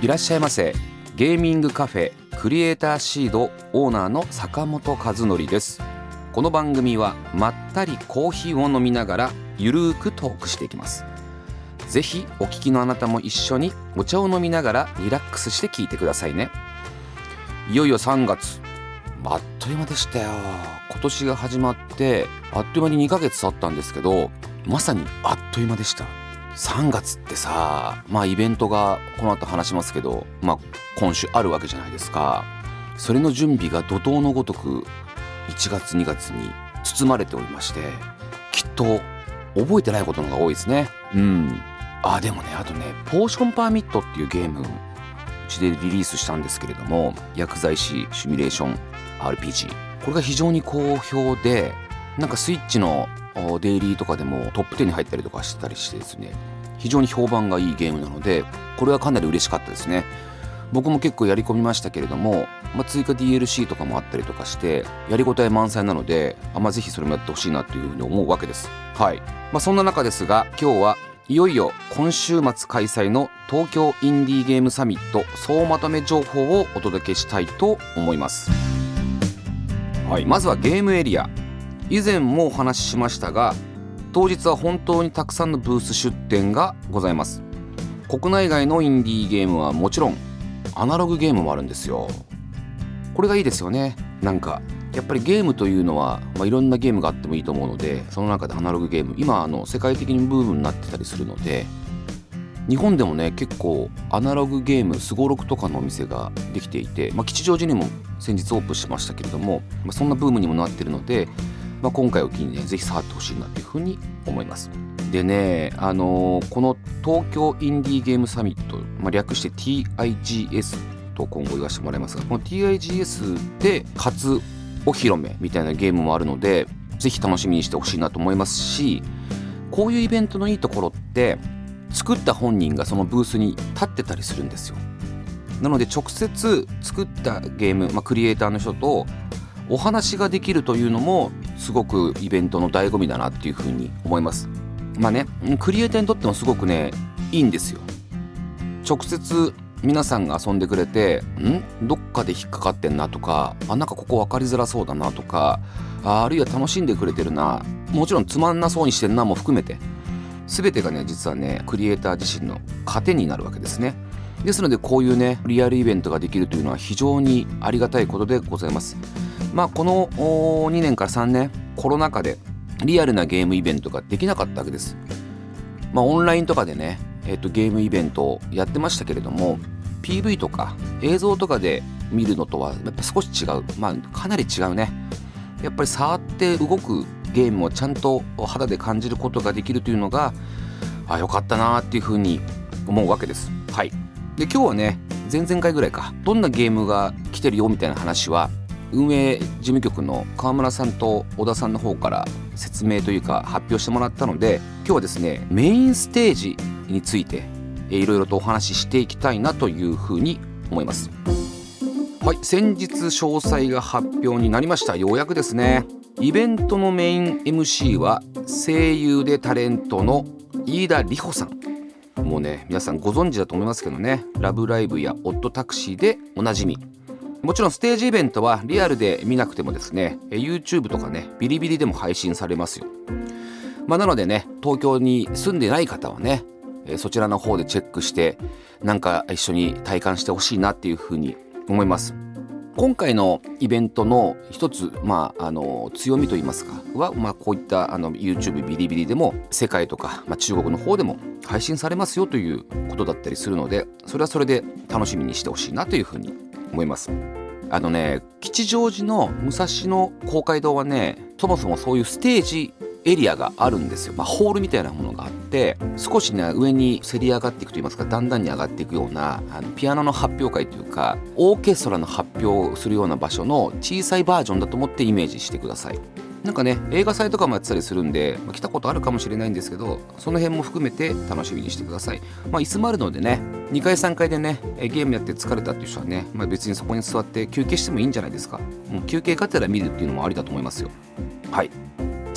いらっしゃいませ。ゲーミングカフェクリエイターシードオーナーの坂本和則です。この番組はまったりコーヒーを飲みながらゆるーくトークしていきます。ぜひお聞きのあなたも一緒にお茶を飲みながらリラックスして聞いてくださいね。いよいよ3月。あっという間でしたよ。今年が始まってあっという間に2ヶ月経ったんですけどまさにあっという間でした。3月ってさまあイベントがこの後話しますけどまあ今週あるわけじゃないですか。それの準備が怒涛のごとく1月2月に包まれておりましてきっと覚えてないことのが多いですね。うん。あでもねあとねポーションパーミットっていうゲームうちでリリースしたんですけれども薬剤師シミュレーション RPG これが非常に好評でなんかスイッチのデイリーとかでもトップ10に入ったりとかしてたりしてですね非常に評判がいいゲームなのでこれはかなり嬉しかったですね。僕も結構やり込みましたけれども、まあ、追加 DLC とかもあったりとかしてやりごたえ満載なのであ、まあ、ぜひそれもやってほしいなというふうに思うわけです。はい、まあ、そんな中ですが今日はいよいよ今週末開催の東京インディーゲームサミット総まとめ情報をお届けしたいと思います。はい。まずはゲームエリア。以前もお話ししましたが当日は本当にたくさんのブース出展がございます。国内外のインディーゲームはもちろんアナログゲームもあるんですよ。これがいいですよね。なんかやっぱりゲームというのは、まあ、いろんなゲームがあってもいいと思うのでその中でアナログゲーム今あの世界的にブームになってたりするので日本でもね結構アナログゲームすごろくとかのお店ができていて、まあ、吉祥寺にも先日オープンしましたけれども、まあ、そんなブームにもなってるのでまあ、今回を機にね、ぜひ触ってほしいなというふうに思います。でね、あのー、この東京インディーゲームサミット、まあ、略して TIGS と今後言わせてもらいますが、この TIGS で初お披露目みたいなゲームもあるので、ぜひ楽しみにしてほしいなと思いますし、こういうイベントのいいところって、作った本人がそのブースに立ってたりするんですよ。なので直接作ったゲーム、まあ、クリエイターの人とお話ができるというのもすごくイベントの醍醐味だなっていうふうに思います。まあねクリエイターにとってもすごくねいいんですよ。直接皆さんが遊んでくれてん？どっかで引っかかってんなとかあなんかここ分かりづらそうだなとかああるいは楽しんでくれてるな。もちろんつまんなそうにしてんなも含めて全てがね実はねクリエイター自身の糧になるわけですね。ですのでこういうねリアルイベントができるというのは非常にありがたいことでございます。まあこの2年から3年コロナ禍でリアルなゲームイベントができなかったわけです。まあオンラインとかでね、えっと、ゲームイベントをやってましたけれども PV とか映像とかで見るのとはやっぱ少し違う。まあかなり違うね。やっぱり触って動くゲームをちゃんと肌で感じることができるというのがあよかったなっていうふうに思うわけです。で今日はね前々回ぐらいかどんなゲームが来てるよみたいな話は運営事務局の川村さんと小田さんの方から説明というか発表してもらったので今日はですねメインステージについていろいろとお話ししていきたいなというふうに思います。はい先日詳細が発表になりました。ようやくですねイベントのメイン MC は声優でタレントの飯田里穂さん。もうね皆さんご存知だと思いますけどね「ラブライブ!」や「オットタクシー」でおなじみもちろんステージイベントはリアルで見なくてもですね YouTube とかねビリビリでも配信されますよまあなのでね東京に住んでない方はねそちらの方でチェックしてなんか一緒に体感してほしいなっていうふうに思います今回のイベントの一つ、まあ、あの強みといいますかは、まあ、こういったあの YouTube ビリビリでも世界とか、まあ、中国の方でも配信されますよということだったりするのでそれはそれで楽しみにしてほしいなというふうに思います。あのね吉祥寺の武蔵野公会堂はねそもそもそういうステージエリアがあるんですよ、まあ、ホールみたいなものがあって少しね上にせり上がっていくといいますかだんだんに上がっていくようなあのピアノの発表会というかオーケストラの発表をするような場所の小さいバージョンだと思ってイメージしてください。なんかね映画祭とかもやってたりするんで、まあ、来たことあるかもしれないんですけどその辺も含めて楽しみにしてください。まあ椅子もあるのでね2階3階でねゲームやって疲れたっていう人はね、まあ、別にそこに座って休憩してもいいんじゃないですか。もう休憩がてら見るっていうのもありだと思いますよ。はい。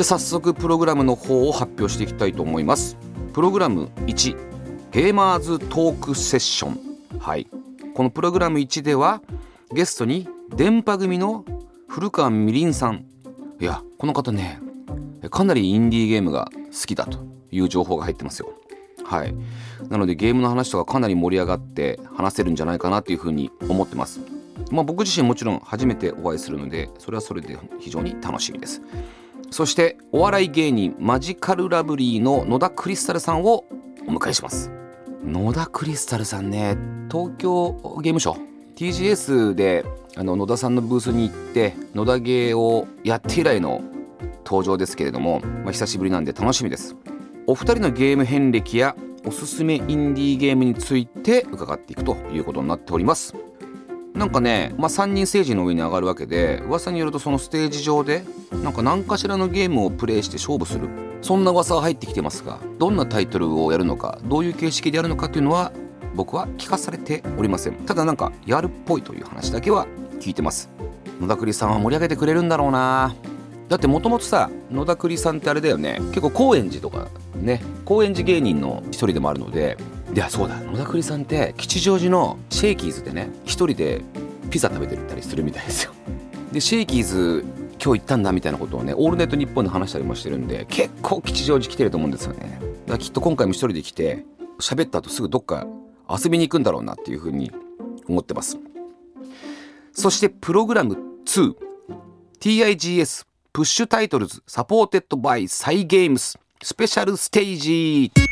じゃあ早速プログラムの方を発表していきたいと思います。プログラム1ゲーマーズトークセッション。はい。このプログラム1ではゲストに電波組の古川みりんさん。いやこの方ねかなりインディーゲームが好きだという情報が入ってますよ。はい。なのでゲームの話とかかなり盛り上がって話せるんじゃないかなというふうに思ってます。まあ僕自身もちろん初めてお会いするのでそれはそれで非常に楽しみです。そしてお笑い芸人マジカルラブリーの野田クリスタルさんをお迎えします。野田クリスタルさんね東京ゲームショー TGS であの野田さんのブースに行って野田ゲーをやって以来の登場ですけれども、まあ、久しぶりなんで楽しみです。お二人のゲーム遍歴やおすすめインディーゲームについて伺っていくということになっております。なんかね、まあ、3人ステージの上に上がるわけで噂によるとそのステージ上でなんか何かしらのゲームをプレイして勝負する。そんな噂が入ってきてますがどんなタイトルをやるのかどういう形式でやるのかというのは僕は聞かされておりません。ただなんかやるっぽいという話だけは聞いてます。野田栗さんは盛り上げてくれるんだろうな。だってもともとさ野田栗さんってあれだよね。結構高円寺とかね高円寺芸人の一人でもあるのでいやそうだ。野田栗さんって吉祥寺のシェイキーズでね一人でピザ食べてたりするみたいですよ。でシェイキーズ今日行ったんだみたいなことをね「オールナイトニッポン」で話したりもしてるんで結構吉祥寺来てると思うんですよね。だからきっと今回も一人で来て喋った後すぐどっか遊びに行くんだろうなっていうふうに思ってます。そしてプログラム 2TIGS プッシュタイトルズサポーテッドバイサイゲームス。スペシャルステージ。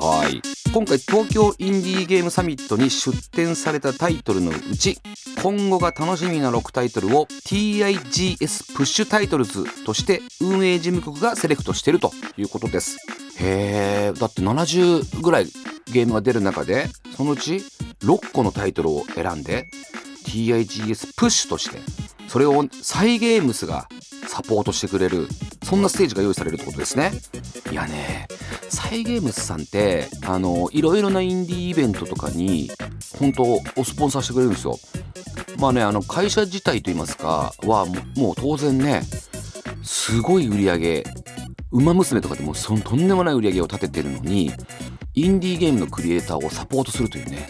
はい。今回東京インディーゲームサミットに出展されたタイトルのうち今後が楽しみな6タイトルを TIGS プッシュタイトルズとして運営事務局がセレクトしてるということです。へえだって70ぐらいゲームが出る中でそのうち6個のタイトルを選んで TIGS プッシュとしてそれをサイゲームスがサポートしてくれるそんなステージが用意されるってことですね。いやねサイゲームスさんってあのいろいろなインディーイベントとかに本当おスポンサーしてくれるんですよ。まあねあの会社自体といいますかはもう当然ねすごい売り上げウマ娘とかでもそのとんでもない売り上げを立ててるのにインディーゲームのクリエイターをサポートするというね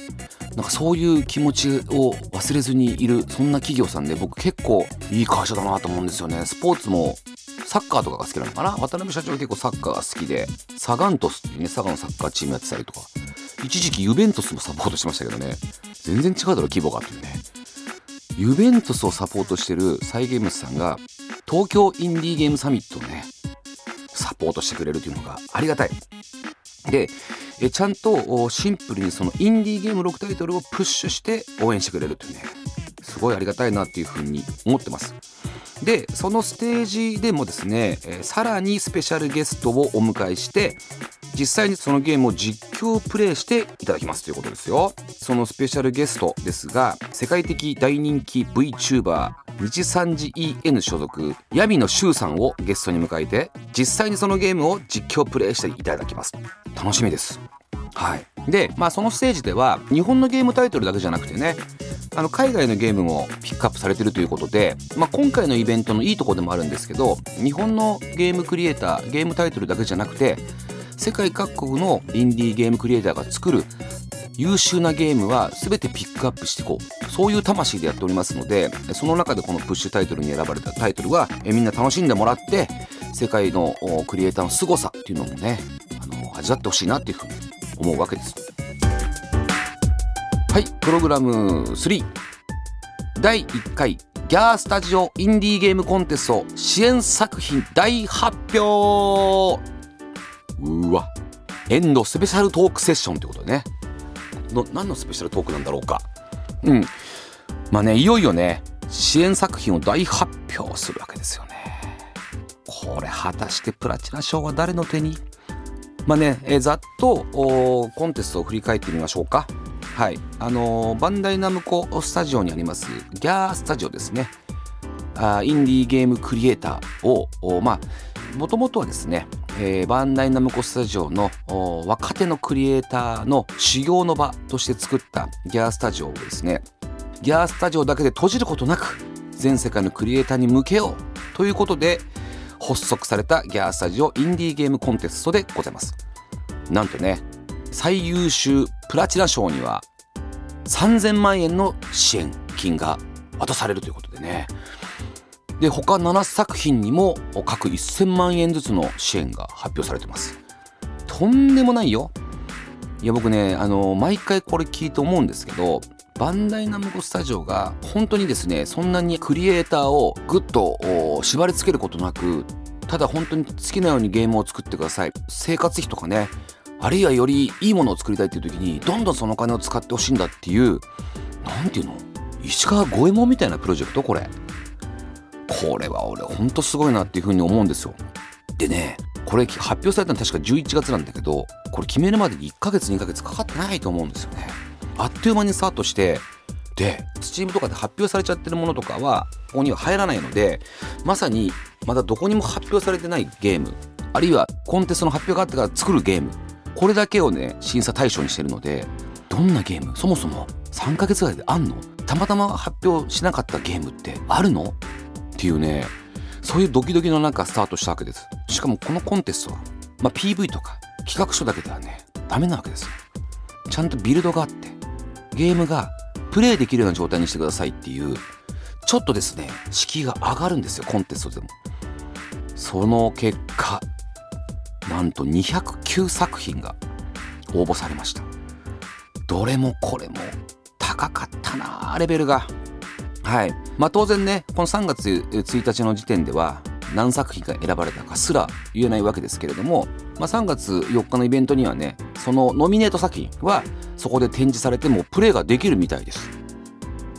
なんかそういう気持ちを忘れずにいるそんな企業さんで僕結構いい会社だなと思うんですよね。スポーツもサッカーとかが好きなのかな？渡辺社長結構サッカーが好きでサガントスっていうね佐賀のサッカーチームやってたりとか。一時期ユベントスもサポートしましたけどね。全然違うだろ規模がっていうね。ユベントスをサポートしてるサイ・ゲームスさんが東京インディーゲームサミットをねサポートしてくれるというのがありがたい。でえちゃんとシンプルにそのインディーゲーム6タイトルをプッシュして応援してくれるというね。すごいありがたいなっていうふうに思ってます。でそのステージでもですね、えさらにスペシャルゲストをお迎えして実際にそのゲームを実況プレイしていただきますということですよ。そのスペシャルゲストですが世界的大人気 VTuber 日産寺 EN 所属闇野修さんをゲストに迎えて実際にそのゲームを実況プレイしていただきます。楽しみです。はい。でまあそのステージでは日本のゲームタイトルだけじゃなくてねあの海外のゲームもピックアップされてるということで、まあ、今回のイベントのいいとこでもあるんですけど日本のゲームクリエイターゲームタイトルだけじゃなくて世界各国のインディーゲームクリエイターが作る優秀なゲームは全てピックアップしていこう。そういう魂でやっておりますのでその中でこのプッシュタイトルに選ばれたタイトルはえみんな楽しんでもらって世界のクリエイターの凄さっていうのもねあの味わってほしいなっていうふうに思うわけです。はいプログラム3第1回ギャースタジオインディーゲームコンテスト支援作品大発表うわ。エンドスペシャルトークセッションってことでね。の何のスペシャルトークなんだろうか。うん。まあねいよいよね支援作品を大発表するわけですよね。これ果たしてプラチナ賞は誰の手に？まあね、えー、ざっとコンテストを振り返ってみましょうか。はい。あのー、バンダイナムコスタジオにありますギャースタジオですね。あインディーゲームクリエイターをまあもともとはですね、えー、バンダイナムコスタジオの若手のクリエイターの修行の場として作ったギャースタジオをですねギャースタジオだけで閉じることなく全世界のクリエイターに向けようということで発足されたギャースタジオインディーゲームコンテストでございます。なんとね最優秀プラチナ賞には3000万円の支援金が渡されるということでね。で他7作品にも各1000万円ずつの支援が発表されてます。とんでもないよ。いや僕ねあの毎回これ聞いて思うんですけどバンダイナムコスタジオが本当にですねそんなにクリエイターをぐっと縛り付けることなくただ本当に好きなようにゲームを作ってください。生活費とかねあるいはよりいいものを作りたいっていう時にどんどんそのお金を使ってほしいんだっていう何ていうの？石川五右衛門みたいなプロジェクト？これ。これは俺ほんとすごいなっていうふうに思うんですよ。でねこれ発表されたの確か11月なんだけどこれ決めるまでに1ヶ月2ヶ月かかってないと思うんですよね。あっという間にスタートしてで Steam とかで発表されちゃってるものとかはここには入らないのでまさにまだどこにも発表されてないゲームあるいはコンテストの発表があってから作るゲームこれだけをね審査対象にしてるのでどんなゲームそもそも3ヶ月ぐらいであんの？たまたま発表しなかったゲームってあるの？っていうねそういうドキドキの中スタートしたわけです。しかもこのコンテストは、まあ、PV とか企画書だけではねダメなわけですよ。ちゃんとビルドがあってゲームがプレイできるような状態にしてくださいっていうちょっとですね敷居が上がるんですよコンテストでも。その結果なんと209作品が応募されました。どれもこれも高かったなレベルが。はい。まあ当然ねこの3月1日の時点では何作品が選ばれたかすら言えないわけですけれども、まあ、3月4日のイベントにはねそのノミネート作品はそこで展示されてもプレイができるみたいです。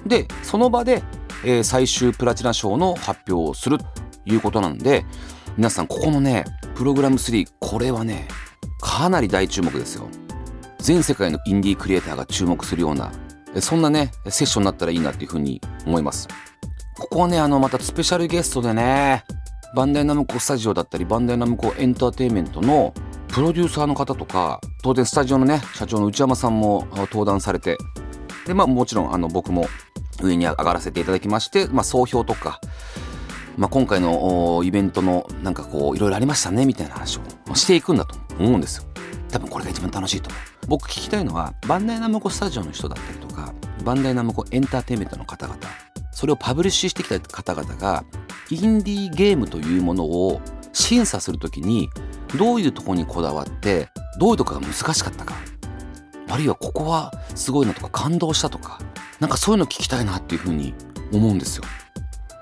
でその場で、えー、最終プラチナ賞の発表をするということなんで皆さんここのねプログラム3これはねかなり大注目ですよ。全世界のインディークリエイターが注目するようなそんなねセッションになったらいいなっていうふうに思います。ここはねあのまたスペシャルゲストでねバンダイナムコスタジオだったりバンダイナムコエンターテインメントのプロデューサーの方とか当然スタジオのね社長の内山さんも登壇されてでまあもちろんあの僕も上に上がらせていただきまして、まあ、総評とか、まあ、今回のイベントのなんかこういろいろありましたねみたいな話をしていくんだと。思うんですよ。多分これが一番楽しいと思う。僕聞きたいのはバンダイナムコスタジオの人だったりとかバンダイナムコエンターテインメントの方々それをパブリッシュしてきた方々がインディーゲームというものを審査する時にどういうとこにこだわってどういうとこが難しかったかあるいはここはすごいなとか感動したとかなんかそういうの聞きたいなっていうふうに思うんですよ。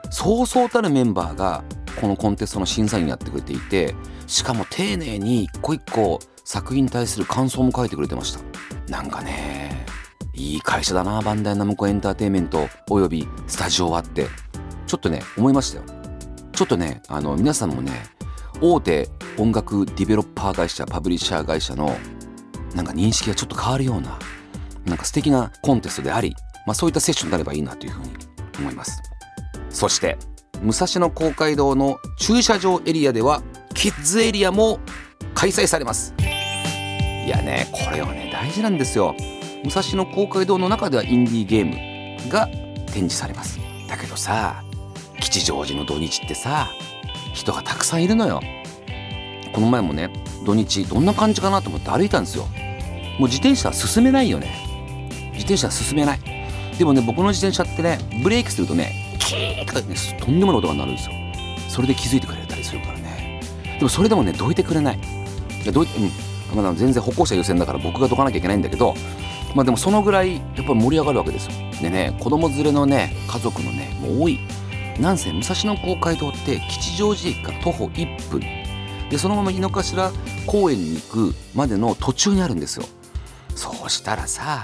そうそうたるメンバーがこのコンテストの審査員やってくれていてしかも丁寧に一個一個作品に対する感想も書いてくれてました。なんかねいい会社だなバンダイナムコエンターテインメント。およびスタジオはって。ちょっとね思いましたよ。ちょっとねあの皆さんもね大手音楽ディベロッパー会社パブリッシャー会社のなんか認識がちょっと変わるようななんか素敵なコンテストであり、まあ、そういったセッションになればいいなというふうに思います。そして武蔵野公会堂の駐車場エリアではキッズエリアも開催されます。いやねこれはね大事なんですよ。武蔵野公会堂の中ではインディーゲームが展示されます。だけどさ吉祥寺の土日ってさ人がたくさんいるのよ。この前もね土日どんな感じかなと思って歩いたんですよ。もう自転車進めないよね。自転車進めない。でもね僕の自転車ってねブレーキするとねキーとかねとんでもない音が鳴るんですよ。それで気づいてくれる。でもそれでもねどいてくれない。どいうん。まだ全然歩行者優先だから僕がどかなきゃいけないんだけどまあでもそのぐらいやっぱり盛り上がるわけですよ。でね子供連れのね家族のねもう多い。なんせ武蔵野公会堂って吉祥寺駅から徒歩1分。でそのまま井の頭公園に行くまでの途中にあるんですよ。そうしたらさ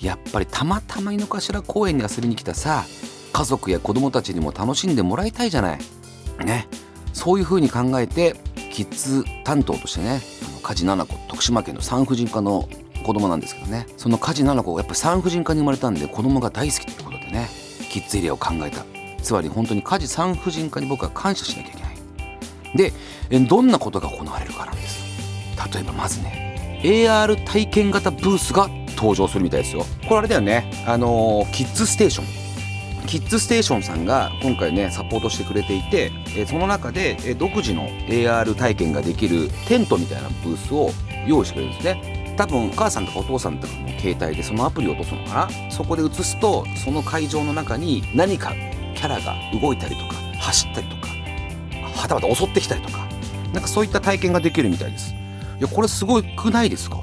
やっぱりたまたま井の頭公園に遊びに来たさ家族や子供たちにも楽しんでもらいたいじゃない。ね。っそういう風に考えてキッズ担当としてね梶七子徳島県の産婦人科の子供なんですけどね。その梶七子がやっぱり産婦人科に生まれたんで子供が大好きということでねキッズエリアを考えた。つまり本当に家事産婦人科に僕は感謝しなきゃいけない。でどんなことが行われるかなんです例えばまずね AR 体験型ブースが登場するみたいですよ。これあれだよね。あのー、キッズステーション。キッズステーションさんが今回ねサポートしてくれていて、えその中で、え独自の AR 体験ができるテントみたいなブースを用意してくれるんですね。多分お母さんとかお父さんとかの携帯でそのアプリを落とすのかな。そこで映すとその会場の中に何かキャラが動いたりとか走ったりとかはたまた襲ってきたりとかなんかそういった体験ができるみたいです。いやこれすごくないですか？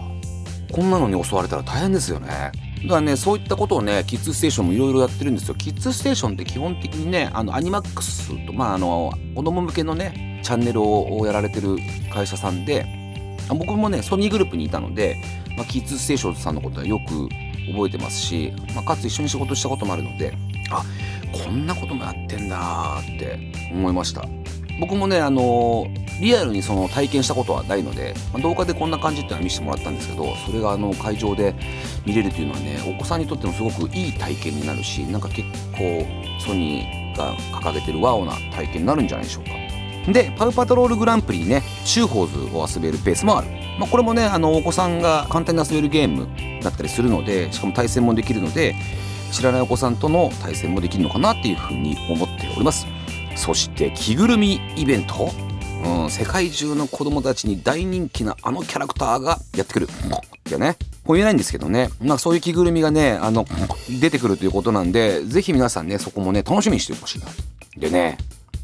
こんなのに襲われたら大変ですよね。だからねそういったことをねキッズステーションもいろいろやってるんですよ。キッズステーションって基本的にねあのアニマックスとまああの子供向けのねチャンネルをやられてる会社さんで僕もねソニーグループにいたので、まあ、キッズステーションさんのことはよく覚えてますし、まあ、かつ一緒に仕事したこともあるのであこんなこともやってんだって思いました。僕もねあのリアルにその体験したことはないので、まあ、動画でこんな感じっていうのは見せてもらったんですけどそれがあの会場で見れるというのはねお子さんにとってもすごくいい体験になるしなんか結構ソニーが掲げてるワオな体験になるんじゃないでしょうかでパウパトロールグランプリにねチューホーズを遊べるベースもある、まあ、これもねあのお子さんが簡単に遊べるゲームだったりするのでしかも対戦もできるので知らないお子さんとの対戦もできるのかなっていうふうに思っておりますそして着ぐるみイベントうん、世界中の子供たちに大人気なあのキャラクターがやってくる。ってね。こう言えないんですけどね。まあそういう着ぐるみがね、あの、出てくるということなんで、ぜひ皆さんね、そこもね、楽しみにしてほしいな。でね、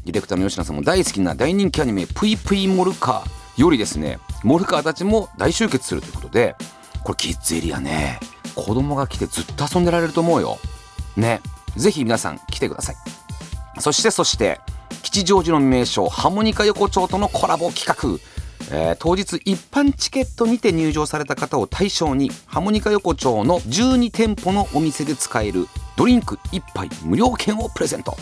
ディレクターの吉野さんも大好きな大人気アニメ、ぷいぷいモルカーよりですね、モルカーたちも大集結するということで、これキッズエリアね、子供が来てずっと遊んでられると思うよ。ね。ぜひ皆さん来てください。そしてそして、吉祥寺の名所ハモニカ横丁とのコラボ企画えー、当日一般チケットにて入場された方を対象にハモニカ横丁の12店舗のお店で使えるドリンク1杯無料券をプレゼント、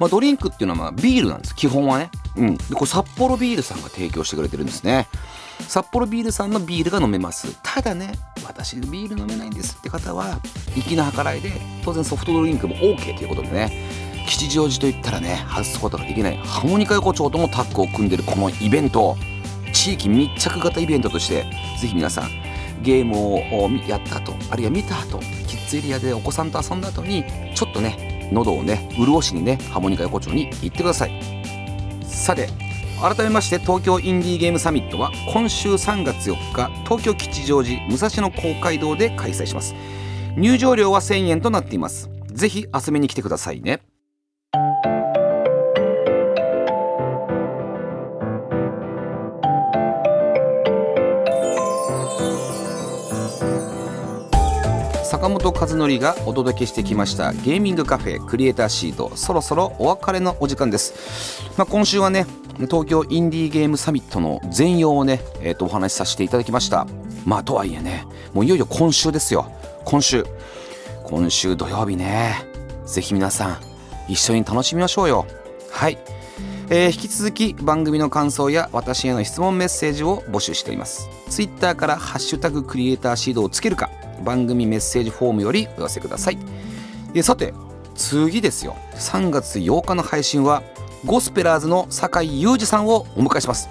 まあ、ドリンクっていうのはまあビールなんです。基本はね、うん、でこれ札幌ビールさんが提供してくれてるんですね。札幌ビールさんのビールが飲めます。ただね私ビール飲めないんですって方は粋な計らいで当然ソフトドリンクも OK ということでね吉祥寺といったらね外すことができないハモニカ横丁ともタッグを組んでるこのイベント。地域密着型イベントとしてぜひ皆さんゲームをやった後あるいは見た後キッズエリアでお子さんと遊んだ後にちょっとね喉をね潤しにねハモニカ横丁に行ってください。さて改めまして東京インディーゲームサミットは今週3月4日東京吉祥寺武蔵野公会堂で開催します。入場料は1000円となっています。ぜひ遊びに来てくださいね。本和則がお届けしてきましたゲーミングカフェクリエイターシートそろそろお別れのお時間です、まあ、今週はね東京インディーゲームサミットの全容をね、えー、とお話しさせていただきました。まあとはいえねもういよいよ今週ですよ。今週。今週土曜日ね。ぜひ皆さん一緒に楽しみましょうよ。はい。えー、引き続き番組の感想や私への質問メッセージを募集しています。Twitter から「ハッシュタグクリエイターシード」をつけるか。番組メッセージフォームよりお寄せください。でさて次ですよ。3月8日の配信はゴスペラーズの酒井裕二さんをお迎えします。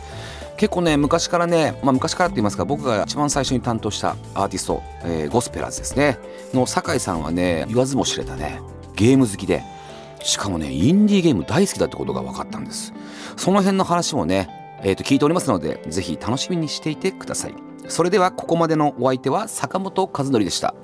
結構ね昔からね、まあ、昔からって言いますか僕が一番最初に担当したアーティスト、えー、ゴスペラーズですね。の酒井さんはね言わずも知れたねゲーム好きで。しかもねインディーゲーム大好きだってことが分かったんです。その辺の話もね、えー、と聞いておりますのでぜひ楽しみにしていてください。それではここまでのお相手は坂本和則でした。